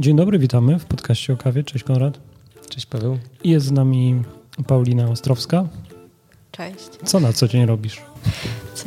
Dzień dobry, witamy w podcaście o kawie. Cześć Konrad. Cześć Paweł. I jest z nami Paulina Ostrowska. Cześć. Co na co dzień robisz?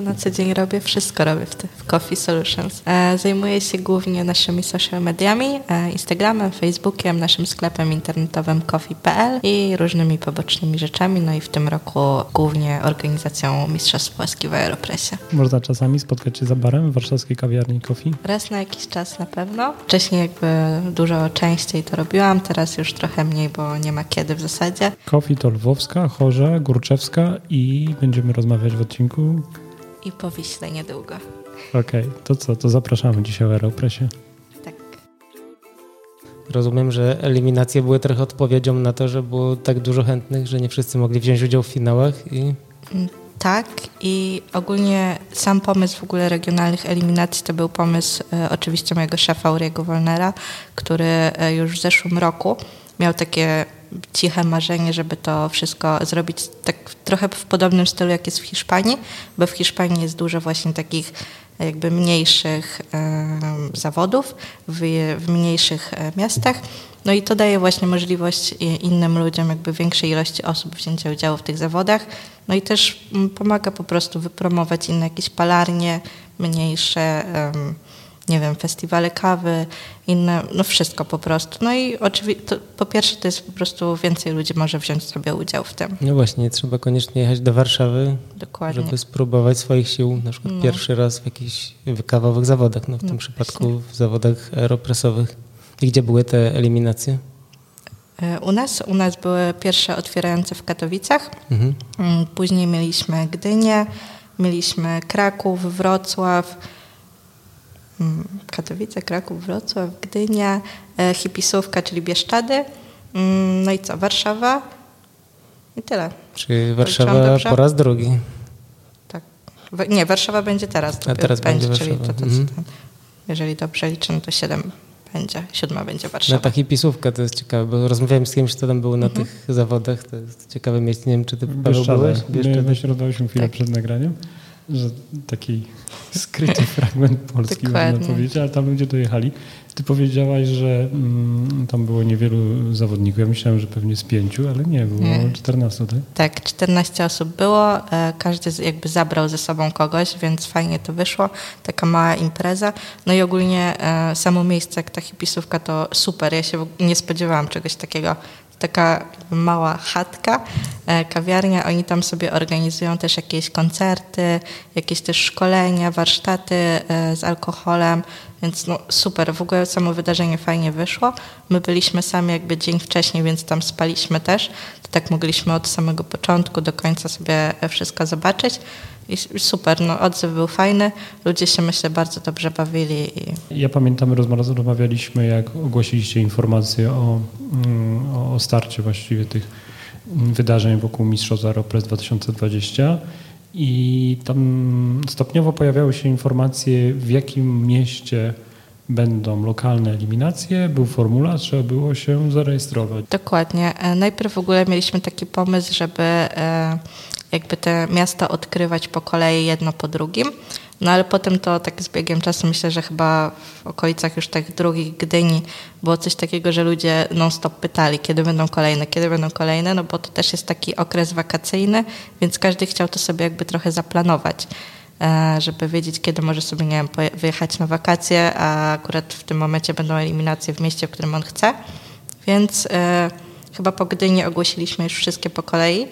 Co na co dzień robię? Wszystko robię w, w Coffee Solutions. E, zajmuję się głównie naszymi social mediami, e, Instagramem, Facebookiem, naszym sklepem internetowym coffee.pl i różnymi pobocznymi rzeczami. No i w tym roku głównie organizacją Mistrzostw Polski w Aeropressie. Można czasami spotkać się za barem w warszawskiej kawiarni Coffee? Raz na jakiś czas na pewno. Wcześniej jakby dużo częściej to robiłam, teraz już trochę mniej, bo nie ma kiedy w zasadzie. Coffee to Lwowska, Chorza, Górczewska i będziemy rozmawiać w odcinku i po Wiśle niedługo. Okej, okay, to co, to zapraszamy dzisiaj w Aeropresie. Tak. Rozumiem, że eliminacje były trochę odpowiedzią na to, że było tak dużo chętnych, że nie wszyscy mogli wziąć udział w finałach i... Mm, tak i ogólnie sam pomysł w ogóle regionalnych eliminacji to był pomysł e, oczywiście mojego szefa Uriego Wolnera, który e, już w zeszłym roku miał takie ciche marzenie, żeby to wszystko zrobić tak trochę w podobnym stylu, jak jest w Hiszpanii, bo w Hiszpanii jest dużo właśnie takich jakby mniejszych e, zawodów w, w mniejszych e, miastach. No i to daje właśnie możliwość innym ludziom, jakby większej ilości osób wzięcia udziału w tych zawodach. No i też pomaga po prostu wypromować inne jakieś palarnie, mniejsze nie wiem, festiwale kawy, inne, no wszystko po prostu. No i oczywiście, po pierwsze to jest po prostu więcej ludzi może wziąć sobie udział w tym. No właśnie, nie trzeba koniecznie jechać do Warszawy, Dokładnie. żeby spróbować swoich sił, na przykład no. pierwszy raz w jakichś wykawowych zawodach, no w no, tym przypadku w zawodach aeropresowych. I gdzie były te eliminacje? E, u nas, u nas były pierwsze otwierające w Katowicach, mhm. Mm, później mieliśmy Gdynię, mieliśmy Kraków, Wrocław, Katowice, Kraków, Wrocław, Gdynia, e, Hipisówka, czyli Bieszczady. Mm, no i co, Warszawa i tyle. Czyli Warszawa po raz drugi. Tak. Nie, Warszawa będzie teraz. A teraz będzie, będzie czyli to, to, mhm. to, jeżeli dobrze liczę, no to siedem będzie, siódma będzie Warszawa. No ta hipisówka to jest ciekawe, bo rozmawiałem z kimś, kto tam był na mhm. tych zawodach, to jest ciekawe miejsce. Nie wiem, czy ty Paweł byłeś? Bieszczady. My rozmawialiśmy chwilę tak. przed nagraniem że taki skryty fragment Polski, Dokładnie. można powiedzieć, ale tam ludzie dojechali. Ty powiedziałaś, że mm, tam było niewielu zawodników. Ja myślałem, że pewnie z pięciu, ale nie, było nie. 14, tak? Tak, 14 osób było. E, każdy jakby zabrał ze sobą kogoś, więc fajnie to wyszło. Taka mała impreza. No i ogólnie e, samo miejsce, jak ta hipisówka, to super. Ja się nie spodziewałam czegoś takiego taka mała chatka, e, kawiarnia. Oni tam sobie organizują też jakieś koncerty, jakieś też szkolenia, warsztaty e, z alkoholem, więc no super, w ogóle samo wydarzenie fajnie wyszło. My byliśmy sami jakby dzień wcześniej, więc tam spaliśmy też. To tak mogliśmy od samego początku do końca sobie wszystko zobaczyć. I super, no odzew był fajny, ludzie się myślę bardzo dobrze bawili. I... Ja pamiętam, rozmawialiśmy jak ogłosiliście informację o, mm, o starcie właściwie tych wydarzeń wokół Mistrzostw Aeropress 2020 i tam stopniowo pojawiały się informacje w jakim mieście będą lokalne eliminacje, był formularz, trzeba było się zarejestrować. Dokładnie. E, najpierw w ogóle mieliśmy taki pomysł, żeby e, jakby te miasta odkrywać po kolei jedno po drugim. No ale potem to tak z biegiem czasu myślę, że chyba w okolicach już tak drugich Gdyni było coś takiego, że ludzie non-stop pytali, kiedy będą kolejne, kiedy będą kolejne, no bo to też jest taki okres wakacyjny, więc każdy chciał to sobie jakby trochę zaplanować e, żeby wiedzieć, kiedy może sobie, nie wiem, wyjechać na wakacje, a akurat w tym momencie będą eliminacje w mieście, w którym on chce. Więc e, chyba po Gdyni ogłosiliśmy już wszystkie po kolei.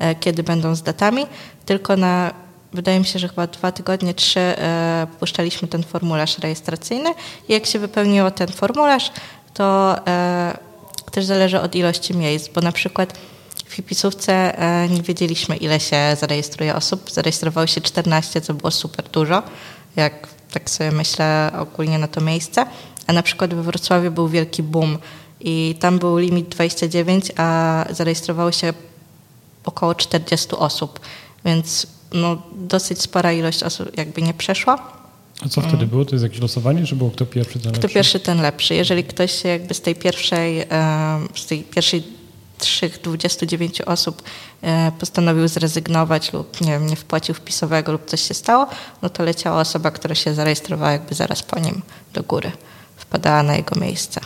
E, kiedy będą z datami, tylko na wydaje mi się, że chyba dwa tygodnie, trzy e, puszczaliśmy ten formularz rejestracyjny i jak się wypełniło ten formularz, to e, też zależy od ilości miejsc, bo na przykład w Hipisówce nie wiedzieliśmy, ile się zarejestruje osób. Zarejestrowało się 14, co było super dużo, jak tak sobie myślę ogólnie na to miejsce. A na przykład we Wrocławiu był wielki boom i tam był limit 29, a zarejestrowało się około 40 osób, więc no, dosyć spora ilość osób jakby nie przeszła. A co wtedy było? To jest jakieś losowanie, że było kto pierwszy, ten lepszy? Kto pierwszy, ten lepszy. Jeżeli ktoś się jakby z tej pierwszej, z tej pierwszej 3-29 osób e, postanowił zrezygnować lub nie, wiem, nie wpłacił wpisowego lub coś się stało, no to leciała osoba, która się zarejestrowała jakby zaraz po nim do góry. Wpadała na jego miejsce.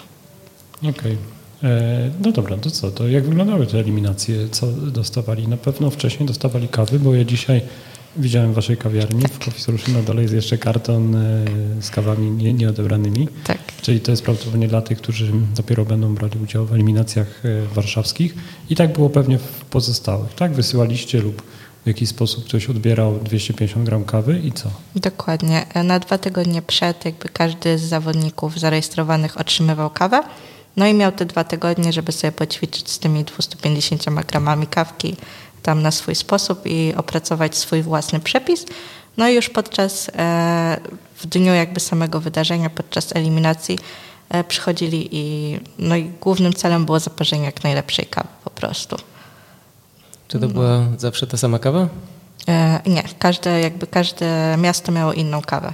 Okej. Okay. No dobra, to co? To jak wyglądały te eliminacje? Co dostawali? Na pewno wcześniej dostawali kawy, bo ja dzisiaj widziałem w waszej kawiarni tak. w Coffee Solution na dole jest jeszcze karton e, z kawami nie, nieodebranymi. Tak. Czyli to jest prawdopodobnie dla tych, którzy dopiero będą brali udział w eliminacjach e, warszawskich. I tak było pewnie w pozostałych. Tak? Wysyłaliście lub w jakiś sposób ktoś odbierał 250 gram kawy i co? Dokładnie. Na dwa tygodnie przed jakby każdy z zawodników zarejestrowanych otrzymywał kawę. No i miał te dwa tygodnie, żeby sobie poćwiczyć z tymi 250 gramami kawki tam na swój sposób i opracować swój własny przepis. No i już podczas, e, w dniu jakby samego wydarzenia, podczas eliminacji e, przychodzili i, no i głównym celem było zaparzenie jak najlepszej kawy po prostu. Czy to była zawsze ta sama kawa? E, nie, każde, jakby każde miasto miało inną kawę,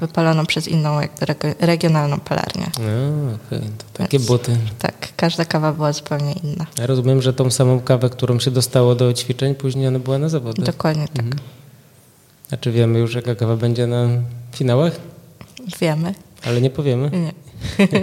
wypaloną przez inną jakby regionalną palarnię. No, okay. to takie Więc, buty. Tak, każda kawa była zupełnie inna. Ja rozumiem, że tą samą kawę, którą się dostało do ćwiczeń, później ona była na zawodach. Dokładnie tak. Mhm. A czy wiemy już, jaka kawa będzie na finałach? Wiemy. Ale nie powiemy? Nie.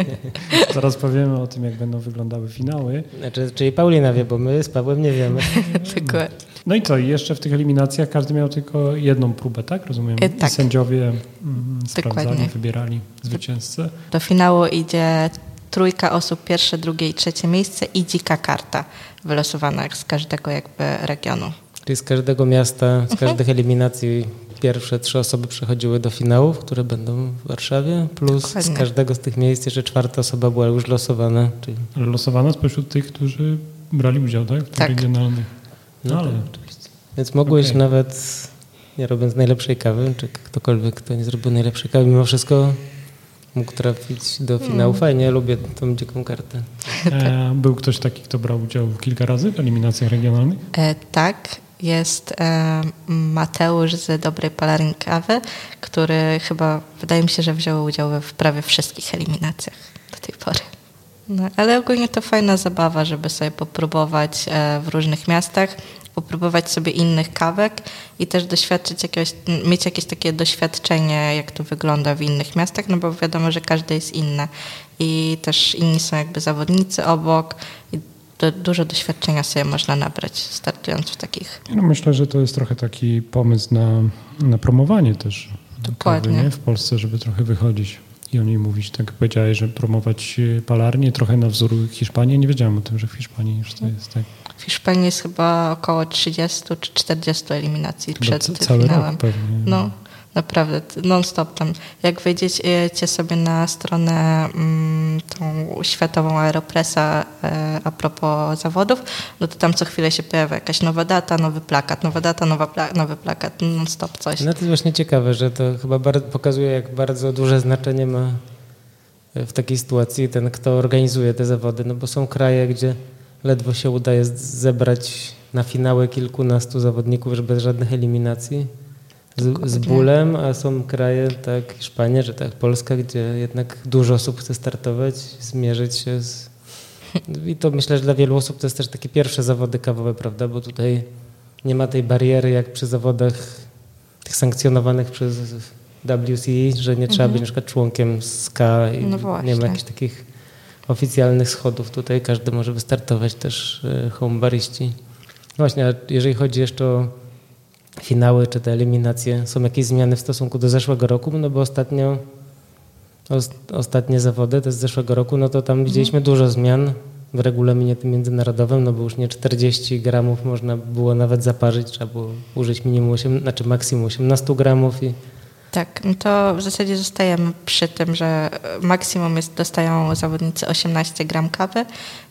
Zaraz powiemy o tym, jak będą wyglądały finały. Znaczy, czyli Paulina wie, bo my z Pawłem nie wiemy. Dokładnie. No i co? I jeszcze w tych eliminacjach każdy miał tylko jedną próbę, tak? Rozumiem. E, tak. I sędziowie mm, sprawdzali, Dokładnie. wybierali zwycięzcę. Do finału idzie trójka osób, pierwsze, drugie i trzecie miejsce i dzika karta wylosowana z każdego jakby regionu. Czyli z każdego miasta, z mhm. każdych eliminacji pierwsze trzy osoby przechodziły do finałów, które będą w Warszawie, plus Dokładnie. z każdego z tych miejsc jeszcze czwarta osoba była już losowana. Czyli... Losowana spośród tych, którzy brali udział tak? w tak. regionalnych. No, no ale... oczywiście. Więc mogłeś okay. nawet, nie robiąc najlepszej kawy, czy ktokolwiek, kto nie zrobił najlepszej kawy, mimo wszystko mógł trafić do finału. Mm. Fajnie, lubię tą dziką kartę. E, był ktoś taki, kto brał udział kilka razy w eliminacjach regionalnych? E, tak jest e, Mateusz z Dobrej Palarni Kawy, który chyba, wydaje mi się, że wziął udział w prawie wszystkich eliminacjach do tej pory. No, ale ogólnie to fajna zabawa, żeby sobie popróbować e, w różnych miastach, popróbować sobie innych kawek i też doświadczyć jakiegoś, mieć jakieś takie doświadczenie, jak to wygląda w innych miastach, no bo wiadomo, że każde jest inne i też inni są jakby zawodnicy obok i do, dużo doświadczenia sobie można nabrać, startując w takich. No myślę, że to jest trochę taki pomysł na, na promowanie też Dokładnie. Kawy, nie? w Polsce, żeby trochę wychodzić i o niej mówić. Tak jak powiedziałeś, że promować e, palarnię trochę na wzór Hiszpanii. Nie wiedziałem o tym, że w Hiszpanii już to jest tak. W Hiszpanii jest chyba około 30 czy 40 eliminacji chyba przed cały finałem. Rok pewnie. No. Naprawdę, non-stop tam. Jak wejdziecie sobie na stronę mm, tą światową Aeropressa e, a propos zawodów, no to tam co chwilę się pojawia jakaś nowa data, nowy plakat, nowa data, nowa pla nowy plakat, non-stop coś. No to jest właśnie ciekawe, że to chyba pokazuje, jak bardzo duże znaczenie ma w takiej sytuacji ten, kto organizuje te zawody, no bo są kraje, gdzie ledwo się udaje zebrać na finały kilkunastu zawodników, że bez żadnych eliminacji z, z, bólem, a są kraje, tak Hiszpania, że tak Polska, gdzie jednak dużo osób chce startować, zmierzyć się z... I to myślę, że dla wielu osób to jest też takie pierwsze zawody kawowe, prawda, bo tutaj nie ma tej bariery jak przy zawodach tych sankcjonowanych przez WCE, że nie trzeba mhm. być na przykład członkiem SKA i no nie ma jakichś takich oficjalnych schodów. Tutaj każdy może wystartować też e, home bariści. Właśnie, a jeżeli chodzi jeszcze o finały czy te eliminacje, są jakieś zmiany w stosunku do zeszłego roku, no bo ostatnio ostatnie zawody, to z zeszłego roku, no to tam widzieliśmy dużo zmian w regulaminie tym międzynarodowym, no bo już nie 40 gramów można było nawet zaparzyć, trzeba było użyć minimum 8, znaczy maksimum 18 gramów i tak, no to w zasadzie zostajemy przy tym, że maksimum jest, dostają zawodnicy 18 gram kawy,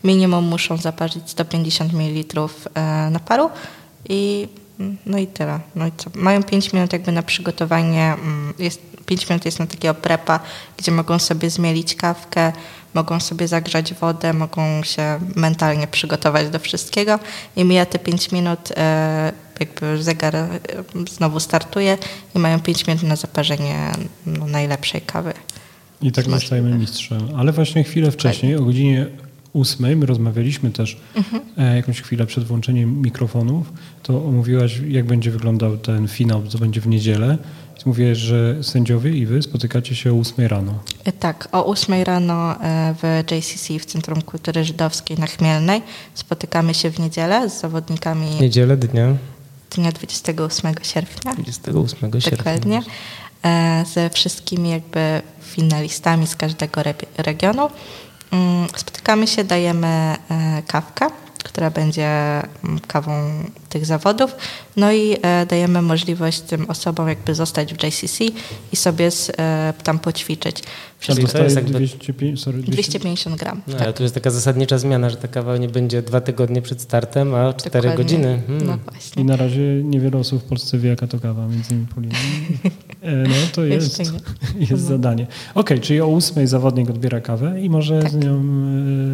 minimum muszą zaparzyć 150 ml e, naparu i no i tyle. No i co? Mają 5 minut jakby na przygotowanie. Mm, jest, 5 minut jest na takiego prepa, gdzie mogą sobie zmielić kawkę, mogą sobie zagrzać wodę, mogą się mentalnie przygotować do wszystkiego i mija te 5 minut, e, jakby zegar e, znowu startuje i mają 5 minut na zaparzenie no, najlepszej kawy. I tak zostajemy mistrzem. Ale właśnie chwilę wcześniej, o godzinie ósmej, my rozmawialiśmy też e, jakąś chwilę przed włączeniem mikrofonów, to omówiłaś, jak będzie wyglądał ten finał, co będzie w niedzielę. Mówiłeś, że sędziowie i wy spotykacie się o ósmej rano. E, Tak, o 8 rano e, w JCC, w Centrum Kultury Żydowskiej na Chmielnej. Spotykamy się w niedzielę z zawodnikami Niedzielę dnia dnia 28 sierpnia. 28 sierpnia. Dokładnie. Ze wszystkimi jakby finalistami z każdego re- regionu. Mm, Spotykamy się, dajemy e, kawkę, która będzie mm, kawą tych zawodów. No i e, dajemy możliwość tym osobom jakby zostać w JCC i sobie z, e, tam poćwiczyć. Wszystko to jest jakby- 205, sorry, 200, 250 gram. No, tak. ale tu jest taka zasadnicza zmiana, że ta kawa nie będzie dwa tygodnie przed startem, a cztery Dokładnie. godziny. Hmm. No I właśnie. na razie niewiele osób w Polsce wie, jaka to kawa, między innymi Polina. E, No to jest, jest zadanie. Okej, czyli o ósmej zawodnik odbiera kawę i może Tak. z nią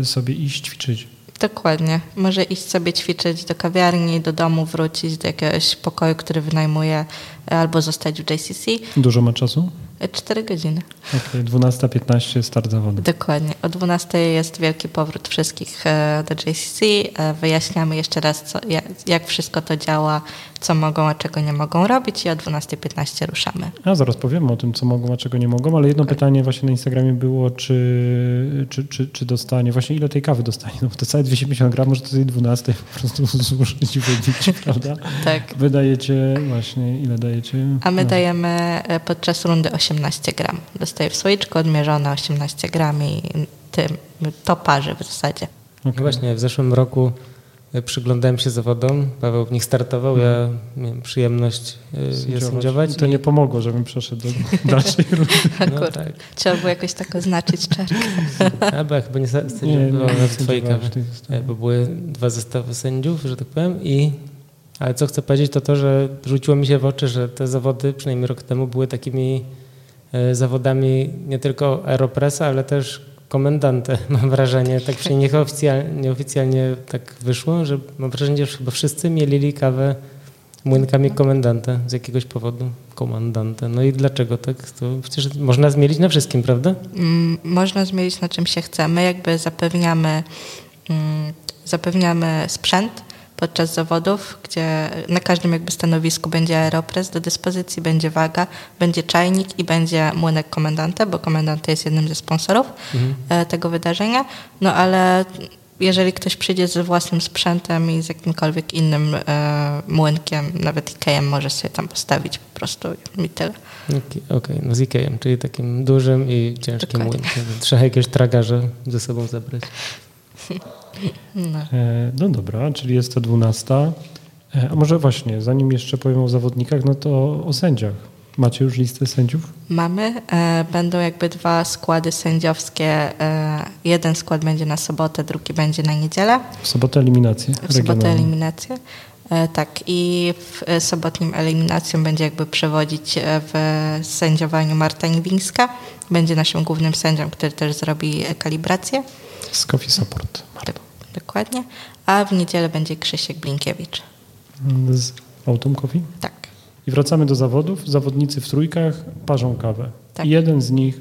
sobie iść ćwiczyć. Dokładnie. Może iść sobie ćwiczyć do kawiarni, do domu, wrócić do jakiegoś pokoju, który wynajmuje, e, albo zostać w JCC. Dużo ma czasu? E, Cztery godziny. Okej, 12.15 start zawodu. Dokładnie. O 12 jest wielki powrót wszystkich e, do JCC. E, Wyjaśniamy jeszcze raz, co, jak, wszystko to działa, co mogą, a czego nie mogą robić i o 12.15 ruszamy. A zaraz powiemy o tym, co mogą, a czego nie mogą, ale jedno pytanie właśnie na Instagramie było, czy, czy, czy, czy dostanie, właśnie ile tej kawy dostanie? No bo to całe 250 gram, może to tej 12 po prostu zużyć i wybić, prawda? Tak. Wydajecie właśnie, ile dajecie? A my No. dajemy e, podczas rundy 18 gram. Dostaję w słoiczku odmierzone 18 gram i tym, to parzy w zasadzie. No właśnie, w zeszłym roku e, przyglądałem się zawodom, Paweł w nich startował, ja miałem przyjemność e, je sędziować. I to nie pomogło, żebym przeszedł do dalszej rundy. No tak. Trzeba było jakoś tak oznaczyć czarkę. Albo ja chyba nie sędziowałem w twojej kawie. Bo były dwa zestawy sędziów, że tak powiem i ale co chcę powiedzieć to to, że rzuciło mi się w oczy, że te zawody przynajmniej rok temu były takimi zawodami nie tylko Aeropressa, ale też komendantę, mam wrażenie. Tak przynajmniej nieoficjalnie, nieoficjalnie tak wyszło, że mam wrażenie, że chyba wszyscy mielili kawę młynkami komendanta z jakiegoś powodu. Komandantę. No i dlaczego tak? To przecież można zmielić na wszystkim, prawda? Mm, Można zmienić na czym się chce. My jakby zapewniamy, mm, zapewniamy sprzęt podczas zawodów, gdzie na każdym jakby stanowisku będzie aeropres do dyspozycji, będzie waga, będzie czajnik i będzie młynek komendanta, bo komendant jest jednym ze sponsorów e, tego wydarzenia. No ale jeżeli ktoś przyjdzie ze własnym sprzętem i z jakimkolwiek innym e, młynkiem, nawet Ikejem może sobie tam postawić po prostu i tyle. Okej, okej, no z Ikejem, czyli takim dużym i ciężkim Dokładnie. młynkiem. Trzeba jakieś tragarze ze sobą zabrać. No. E, No dobra, czyli jest to 12. E, A może właśnie, zanim jeszcze powiem o zawodnikach, no to o sędziach. Macie już listę sędziów? Mamy. E, Będą jakby dwa składy sędziowskie. Jeden skład będzie na sobotę, drugi będzie na niedzielę. W sobotę eliminację W sobotę eliminację. Tak, i w sobotnim eliminacją będzie jakby przewodzić w sędziowaniu Marta Niwińska. Będzie naszym głównym sędzią, który też zrobi kalibrację. Z Coffee Support. Tak, dokładnie. A w niedzielę będzie Krzysiek Blinkiewicz. Z Autumn Coffee. Tak. I wracamy do zawodów. Zawodnicy w trójkach parzą kawę. Tak. I jeden z nich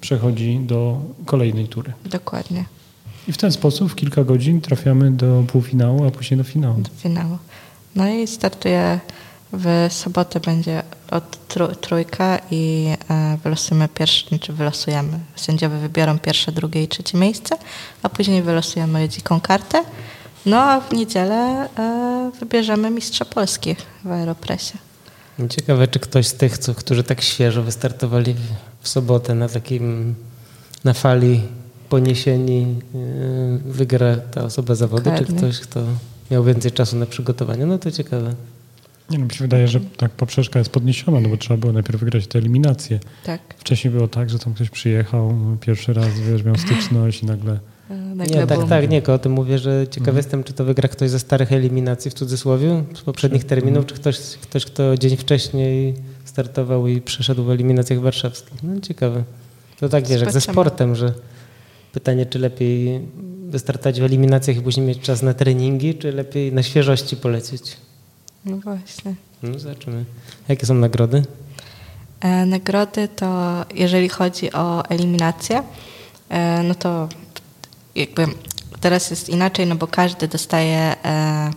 przechodzi do kolejnej tury. Dokładnie. I w ten sposób w kilka godzin trafiamy do półfinału, a później do finału. do finału. No i startuje w sobotę będzie od trój, trójka i e, wylosujemy pierwsze, znaczy wylosujemy. Sędziowie wybiorą pierwsze, drugie i trzecie miejsce, a później wylosujemy dziką kartę. No a w niedzielę e, wybierzemy mistrza Polski w Aeropresie. Ciekawe, czy ktoś z tych, co, którzy tak świeżo wystartowali w, sobotę na takim, na fali poniesieni, yy, wygra ta osoba zawody, czy ktoś, kto miał więcej czasu na przygotowanie. No to ciekawe. Nie no, mi się wydaje, że tak poprzeczka jest podniesiona, no bo trzeba było najpierw wygrać te eliminacje. Tak. Wcześniej było tak, że tam ktoś przyjechał, pierwszy raz wiesz, miał styczność i nagle nagle Nie, tak, tak, nie, o tym mówię, że ciekaw jestem, czy to wygra ktoś ze starych eliminacji w cudzysłowie, z poprzednich terminów, czy ktoś, ktoś, kto dzień wcześniej startował i przeszedł w eliminacjach warszawskich. No ciekawe. To tak wiesz, jak ze sportem, że pytanie, czy lepiej wystartować w eliminacjach i później mieć czas na treningi, czy lepiej na świeżości polecieć. No właśnie. No zobaczymy. Jakie są nagrody? E, Nagrody to, jeżeli chodzi o eliminację, e, no to jakby Teraz jest inaczej, no bo każdy dostaje, e,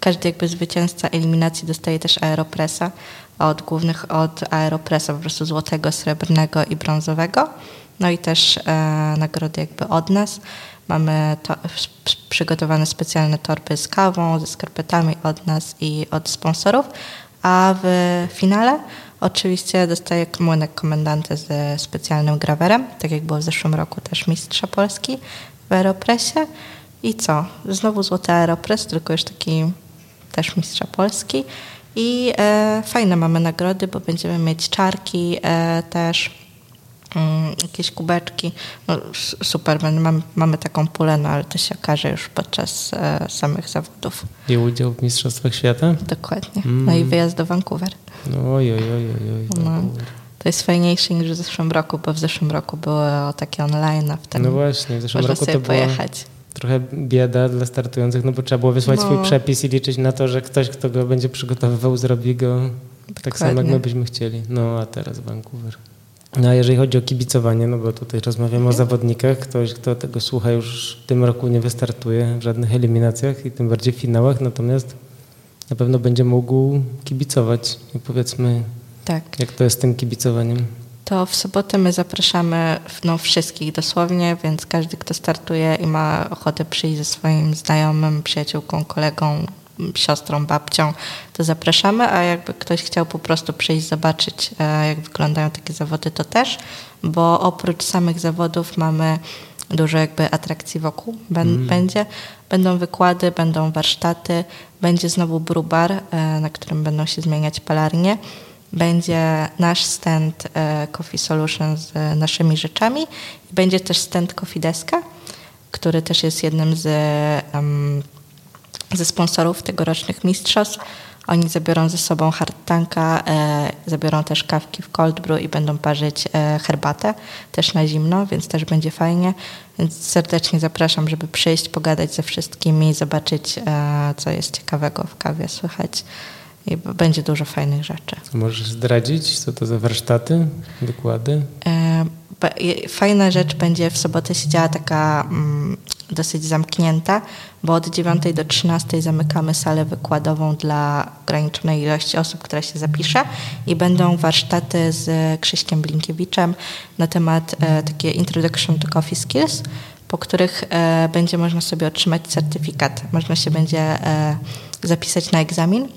każdy jakby zwycięzca eliminacji dostaje też aeropresa od głównych, od aeropresa po prostu złotego, srebrnego i brązowego. No i też e, nagrody jakby od nas. Mamy to, przygotowane specjalne torby z kawą, ze skarpetami od nas i od sponsorów. A w finale oczywiście dostaje młynek komendantę ze specjalnym grawerem, tak jak było w zeszłym roku też mistrza Polski w Aeropresie. I co? Znowu złoty Aeropres, tylko już taki też mistrza Polski. I e, fajne mamy nagrody, bo będziemy mieć czarki e, też, jakieś kubeczki. No, super, mamy, mamy taką pulę, no ale to się okaże już podczas e, samych zawodów. I udział w Mistrzostwach Świata? Dokładnie. Mm. No i wyjazd do Vancouver. No, oj, oj, oj, oj. No, to jest fajniejsze niż w zeszłym roku, bo w zeszłym roku były takie online, a w tym No właśnie, w zeszłym roku to pojechać. Było trochę bieda dla startujących, no bo trzeba było wysłać No. swój przepis i liczyć na to, że ktoś, kto go będzie przygotowywał, zrobi go tak samo, jak Dokładnie. my byśmy chcieli. No a teraz Vancouver. No a jeżeli chodzi o kibicowanie, no bo tutaj rozmawiamy Mhm. o zawodnikach, ktoś, kto tego słucha już w tym roku nie wystartuje w żadnych eliminacjach i tym bardziej w finałach, natomiast na pewno będzie mógł kibicować. I powiedzmy, Tak. jak to jest z tym kibicowaniem. To w sobotę my zapraszamy no, wszystkich dosłownie, więc każdy, kto startuje i ma ochotę przyjść ze swoim znajomym, przyjaciółką, kolegą, siostrą, babcią, to zapraszamy, a jakby ktoś chciał po prostu przyjść, zobaczyć, e, jak wyglądają takie zawody, to też, bo oprócz samych zawodów mamy dużo jakby atrakcji wokół Bę- będzie. Będą wykłady, będą warsztaty, będzie znowu brubar, e, na którym będą się zmieniać palarnie. Będzie nasz stand e, Coffee Solution z naszymi rzeczami. Będzie też stand Coffee Deska, który też jest jednym z, em, ze sponsorów tegorocznych mistrzostw. Oni zabiorą ze sobą hard tanka, e, zabiorą też kawki w cold brew i będą parzyć e, herbatę też na zimno, więc też będzie fajnie. Więc serdecznie zapraszam, żeby przyjść, pogadać ze wszystkimi, zobaczyć, e, co jest ciekawego w kawie słychać. I będzie dużo fajnych rzeczy. Możesz zdradzić, co to za warsztaty, wykłady? Fajna rzecz będzie w sobotę się działa taka mm, dosyć zamknięta, bo od 9 do 13 zamykamy salę wykładową dla ograniczonej ilości osób, która się zapisze i będą warsztaty z Krzyśkiem Blinkiewiczem na temat e, takie Introduction to Coffee Skills, po których e, będzie można sobie otrzymać certyfikat. Można się będzie e, zapisać na egzamin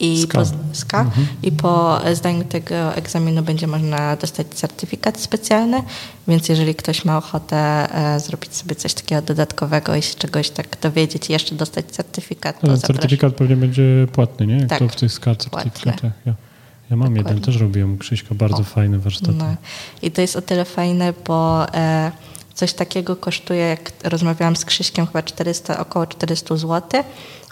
i SKA. po, SKA, i po zdaniu tego egzaminu będzie można dostać certyfikat specjalny, więc jeżeli ktoś ma ochotę e, zrobić sobie coś takiego dodatkowego i się czegoś tak dowiedzieć i jeszcze dostać certyfikat, to zapraszam. certyfikat pewnie będzie płatny, nie? Jak Tak, to w tych płatny. certyfikatach. Ja, ja mam jeden, Dokładnie. też robiłem Krzyśka, bardzo O. fajne warsztaty. No. I to jest o tyle fajne, bo e, coś takiego kosztuje, jak rozmawiałam z Krzyśkiem, chyba 400, około 400 zł.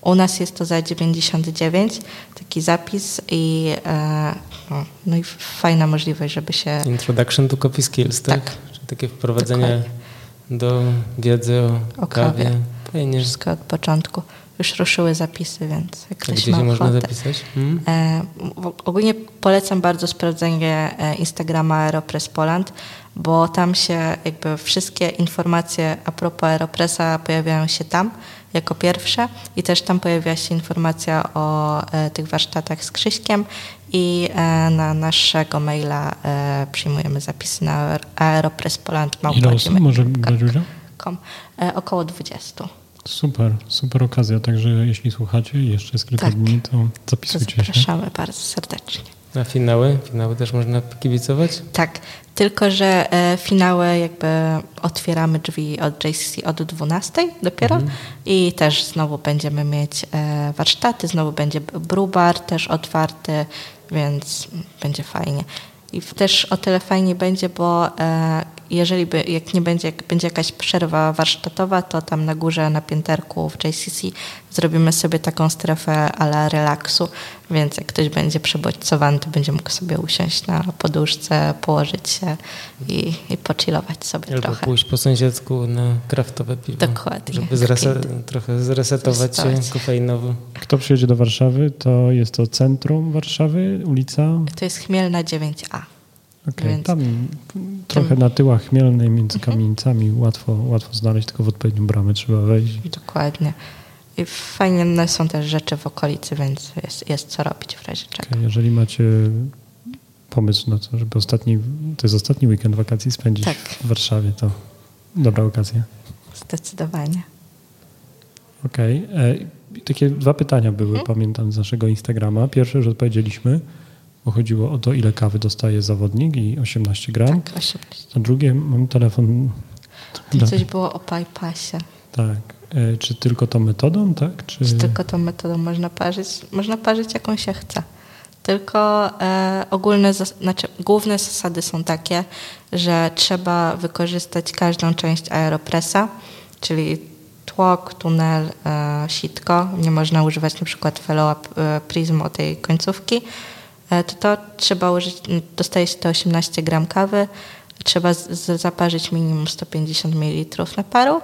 U nas jest to za 99, taki zapis i, e, no, no i fajna możliwość, żeby się... Introduction to Coffee Skills, tak? Tak. Czyli takie wprowadzenie Dokładnie. do wiedzy o, O kawie. kawie. Fajnie. Wszystko od początku. Już ruszyły zapisy, więc jak ktoś gdzie ma się można ochotę. zapisać? Hmm? E, ogólnie polecam bardzo sprawdzenie e, Instagrama Aeropress Poland, bo tam się jakby wszystkie informacje a propos Aeropressa pojawiają się tam jako pierwsze i też tam pojawia się informacja o e, tych warsztatach z Krzyśkiem i e, na naszego maila e, przyjmujemy zapisy na osób może około 20. Super, super okazja. Także jeśli słuchacie jeszcze jest kilka Tak. dni, to To zapisujcie się. zapraszamy bardzo serdecznie. A finały? Finały też można kibicować? Tak, tylko że e, finały jakby otwieramy drzwi od JCC od 12 dopiero i też znowu będziemy mieć e, warsztaty, znowu będzie brubar też otwarty, więc będzie fajnie. I też o tyle fajnie będzie, bo e, jeżeli by, jak nie będzie, jak będzie jakaś przerwa warsztatowa, to tam na górze, na pięterku w JCC zrobimy sobie taką strefę ala relaksu, więc jak ktoś będzie przebodźcowany, to będzie mógł sobie usiąść na poduszce, położyć się i, i pochillować sobie Albo trochę. pójść po sąsiedzku na kraftowe piwo. Dokładnie. Żeby zrese- trochę zresetować się kofeinowo. Kto przyjedzie do Warszawy, to jest to centrum Warszawy, ulica. To jest Chmielna 9A. Okej, Więc- tam trochę na tyłach chmielnej między Mhm. kamienicami łatwo, łatwo znaleźć, tylko w odpowiednią bramę trzeba wejść. Dokładnie. I fajne są też rzeczy w okolicy, więc jest, jest co robić w razie czego. Okej, jeżeli macie pomysł na to, żeby ostatni, to jest ostatni weekend wakacji spędzić Tak. w Warszawie, to dobra okazja. Zdecydowanie. Okej. e, i Takie dwa pytania były, Mhm. pamiętam, z naszego Instagrama. Pierwsze, że odpowiedzieliśmy, bo chodziło o to, ile kawy dostaje zawodnik i 18 gram. Tak, 18. A drugie, mam telefon. I coś było o bypassie. Tak. E, Czy tylko tą metodą, tak? Czy... Czy tylko tą metodą można parzyć? Można parzyć jaką się chce. Tylko e, ogólne, znaczy główne zasady są takie, że trzeba wykorzystać każdą część aeropressa, czyli tłok, tunel, e, sitko. Nie można używać na przykład follow-up e, prism o tej końcówki. E, to, to trzeba użyć, dostaje się to 18 gram kawy, trzeba z, z, zaparzyć minimum 150 ml na paru.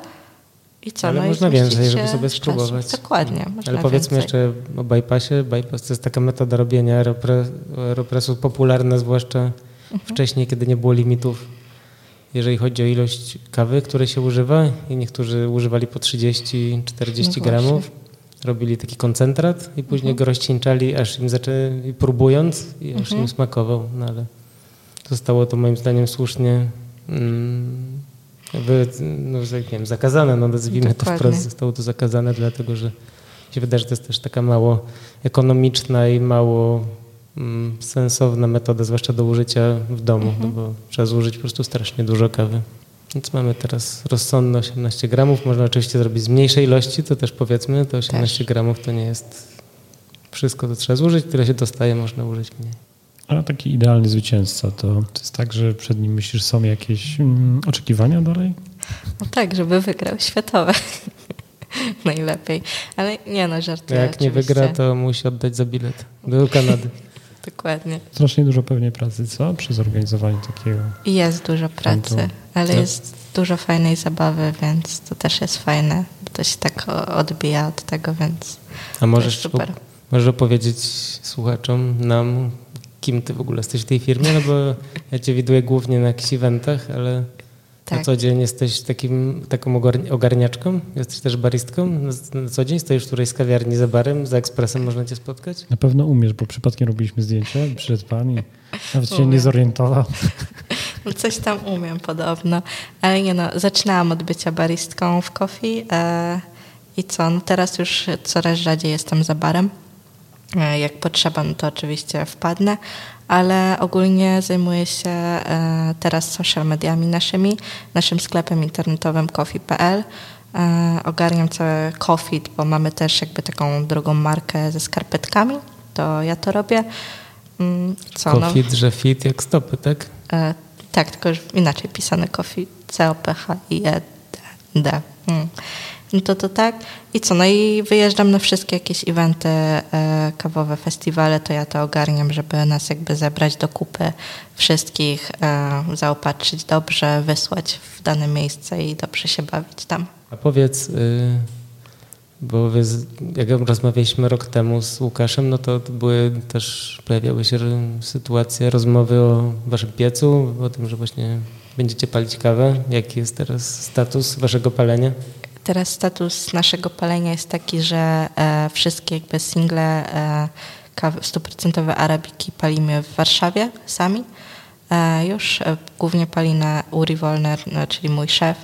I co? Ale no można więcej, żeby sobie spróbować. Dokładnie. Można Ale powiedzmy więcej. jeszcze o bypassie. Bypass to jest taka metoda robienia aeropre, aeropresu popularna, zwłaszcza Mhm. wcześniej, kiedy nie było limitów, jeżeli chodzi o ilość kawy, której się używa. I niektórzy używali po 30-40 No gramów. Robili taki koncentrat i później Mhm. go rozcieńczali, aż im zaczęli, próbując, i aż Mhm. im smakował. No ale zostało to moim zdaniem słusznie mm, jakby, no, nie wiem, zakazane, no nazwijmy to Dokładnie. wprost, zostało to zakazane, dlatego że się wydaje, że to jest też taka mało ekonomiczna i mało mm, sensowna metoda, zwłaszcza do użycia w domu, no bo trzeba zużyć po prostu strasznie dużo kawy. Więc mamy teraz rozsądne 18 gramów. Można oczywiście zrobić z mniejszej ilości, to też powiedzmy, to 18 gramów to nie jest wszystko, to trzeba zużyć, tyle się dostaje, można użyć mniej. A taki idealny zwycięzca, to, to jest tak, że przed nim myślisz, są jakieś mm, oczekiwania dalej? No tak, żeby wygrał światowe. Najlepiej. Ale nie no, żartuję jak nie oczywiście. wygra, to musi oddać za bilet do Kanady. Dokładnie. Strasznie dużo pewnie pracy, co? Przy zorganizowaniu takiego. Jest dużo pracy, ale tak. jest dużo fajnej zabawy, więc to też jest fajne. To się tak odbija od tego, więc A to możesz, jest super. możesz opowiedzieć słuchaczom, nam, kim ty w ogóle jesteś w tej firmie? No bo ja cię widuję głównie na jakichś eventach, ale na Tak. co dzień jesteś takim, taką ogar- ogarniaczką? Jesteś też baristką? Na, na co dzień stoisz w którejś z kawiarni za barem, za ekspresem można cię spotkać? Na pewno umiesz, bo przypadkiem robiliśmy zdjęcie, przyszedł pan i nawet się nie Umiem. zorientował. No coś tam umiem podobno, ale nie no, zaczynałam od bycia baristką w coffee e, i co, no teraz już coraz rzadziej jestem za barem. E, jak potrzeba, no to oczywiście wpadnę, ale ogólnie zajmuję się e, teraz social mediami naszymi, naszym sklepem internetowym coffee.pl. E, ogarniam cały coffee, bo mamy też jakby taką drugą markę ze skarpetkami, to ja to robię. Mm, Co, no, Kofit, że fit jak stopy, tak? Tak, tylko już inaczej pisane coffee. C-O-P-H-I-E-D. Mm. No to to tak. I co? No i wyjeżdżam na wszystkie jakieś eventy e, kawowe, festiwale, to ja to ogarniam, żeby nas jakby zebrać do kupy wszystkich, e, zaopatrzyć dobrze, wysłać w dane miejsce i dobrze się bawić tam. A powiedz, y, bo jak rozmawialiśmy rok temu z Łukaszem, no to były też, pojawiały się sytuacje, rozmowy o waszym piecu, o tym, że właśnie będziecie palić kawę. Jaki jest teraz status waszego palenia? Teraz status naszego palenia jest taki, że e, wszystkie jakby single e, kawy, 100% arabiki palimy w Warszawie sami. E, już e, głównie pali na Uri Wolner, no, czyli mój szef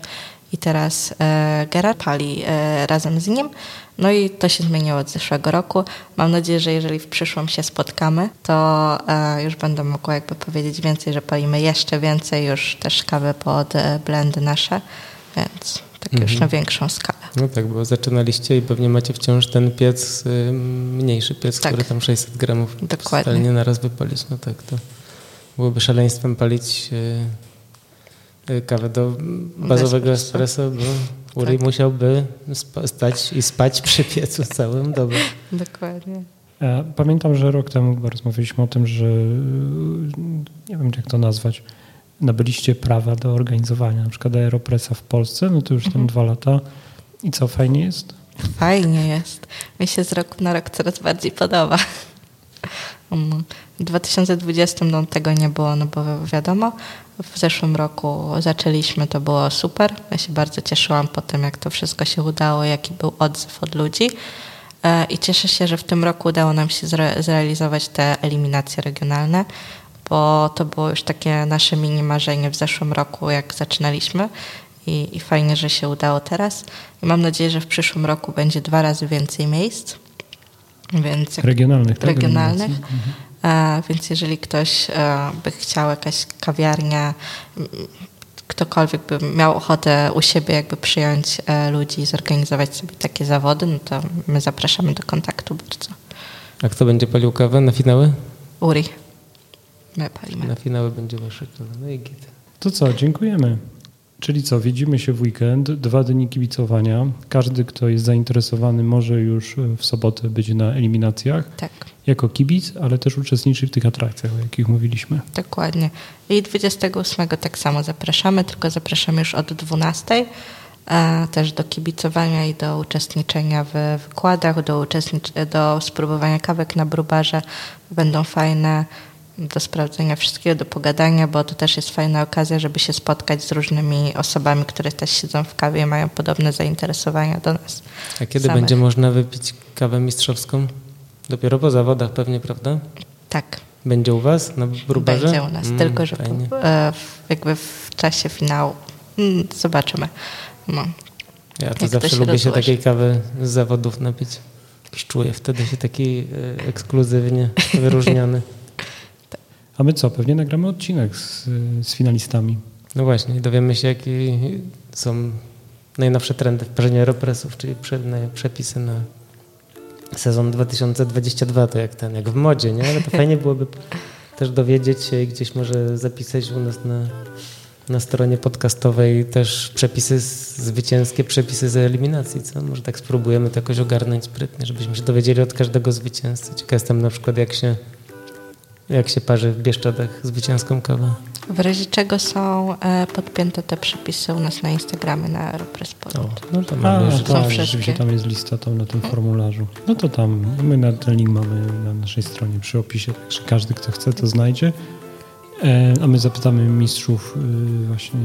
i teraz e, Gerard pali e, razem z nim. No i to się zmieniło od zeszłego roku. Mam nadzieję, że jeżeli w przyszłym się spotkamy, to e, już będę mogła jakby powiedzieć więcej, że palimy jeszcze więcej już też kawy pod e, blendy nasze, więc tak już Mhm. na większą skalę. No tak, bo zaczynaliście i pewnie macie wciąż ten piec, y, mniejszy piec, Tak. który tam 600 gramów Dokładnie. spalnie na raz wypalić. No tak, to byłoby szaleństwem palić y, y, kawę do bazowego espresso. bo Uri Tak. musiałby spa- stać i spać przy piecu całą dobę. Dokładnie. E, Pamiętam, że rok temu rozmawialiśmy o tym, że nie wiem jak to nazwać, nabyliście prawa do organizowania na przykład Aeropressa w Polsce, no to już tam dwa lata. I co, fajnie jest? Fajnie jest. Mi się z roku na rok coraz bardziej podoba. Mm, W 2020 no, tego nie było, no bo wiadomo, w zeszłym roku zaczęliśmy, to było super. Ja się bardzo cieszyłam po tym, jak to wszystko się udało, jaki był odzew od ludzi. E, I cieszę się, że w tym roku udało nam się zre- zrealizować te eliminacje regionalne, bo to było już takie nasze mini marzenie w zeszłym roku, jak zaczynaliśmy. I, I fajnie, że się udało teraz. I mam nadzieję, że w przyszłym roku będzie dwa razy więcej miejsc. Więc Regionalnych, tak? regionalnych. Eliminacji. E, więc jeżeli ktoś e, by chciał jakaś kawiarnia, ktokolwiek by miał ochotę u siebie jakby przyjąć e, ludzi i zorganizować sobie takie zawody, no to my zapraszamy do kontaktu bardzo. A kto będzie palił kawę na finały? Uri. Na finały będzie wasze kawa. No i git. To co, dziękujemy. Czyli co, widzimy się w weekend, dwa dni kibicowania. Każdy, kto jest zainteresowany, może już e, w sobotę być na eliminacjach Tak, jako kibic, ale też uczestniczy w tych atrakcjach, o jakich mówiliśmy. dokładnie. I 28 tak samo zapraszamy, tylko zapraszamy już od 12. E, też do kibicowania i do uczestniczenia w wykładach, do, uczestnicz- do spróbowania kawek na brubarze. Będą fajne do sprawdzenia wszystkiego, do pogadania, bo to też jest fajna okazja, żeby się spotkać z różnymi osobami, które też siedzą w kawie i mają podobne zainteresowania do nas. A kiedy samych. będzie można wypić kawę mistrzowską? Dopiero po zawodach pewnie, prawda? Tak, Będzie u was na brubarze? będzie u nas, Mm, tylko że fajnie. po, e, jakby w czasie finału mm, zobaczymy. No. Ja to jak to zawsze się lubię się rozłoży. takiej kawy z zawodów napić. Czuję wtedy się taki e, ekskluzywnie wyróżniony. A my co, pewnie nagramy odcinek z, z finalistami. No właśnie, dowiemy się, jakie są najnowsze trendy w parzeniu aeropresów, czyli przepisy na sezon 2022, to jak ten, jak w modzie, nie? Ale to fajnie byłoby też dowiedzieć się i gdzieś może zapisać u nas na, na stronie podcastowej też przepisy zwycięskie, przepisy z eliminacji, co? Może tak spróbujemy to jakoś ogarnąć sprytnie, żebyśmy się dowiedzieli od każdego zwycięzcy. Ciekaw jestem na przykład, jak się, jak się parzy w Bieszczadach zwycięską kawę. W razie czego są e, podpięte te przepisy u nas na Instagramie na Aeropress O, no to A, mamy już są tak, wszystkie. rzeczywiście tam jest lista tam na tym formularzu. No to tam, my na ten link mamy na naszej stronie przy opisie, także każdy, kto chce, to znajdzie. E, A my zapytamy mistrzów y, właśnie,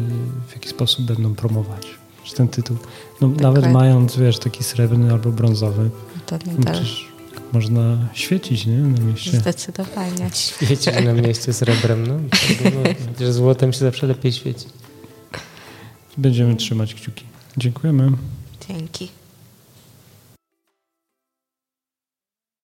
w jaki sposób będą promować ten tytuł. No, nawet mając, wiesz, taki srebrny albo brązowy, To nie no można świecić, nie, na mieście. Zdecydowanie. Świeci na mieście srebrem, no. Chociaż złotem się zawsze lepiej świeci. Będziemy trzymać kciuki. Dziękujemy. Dzięki.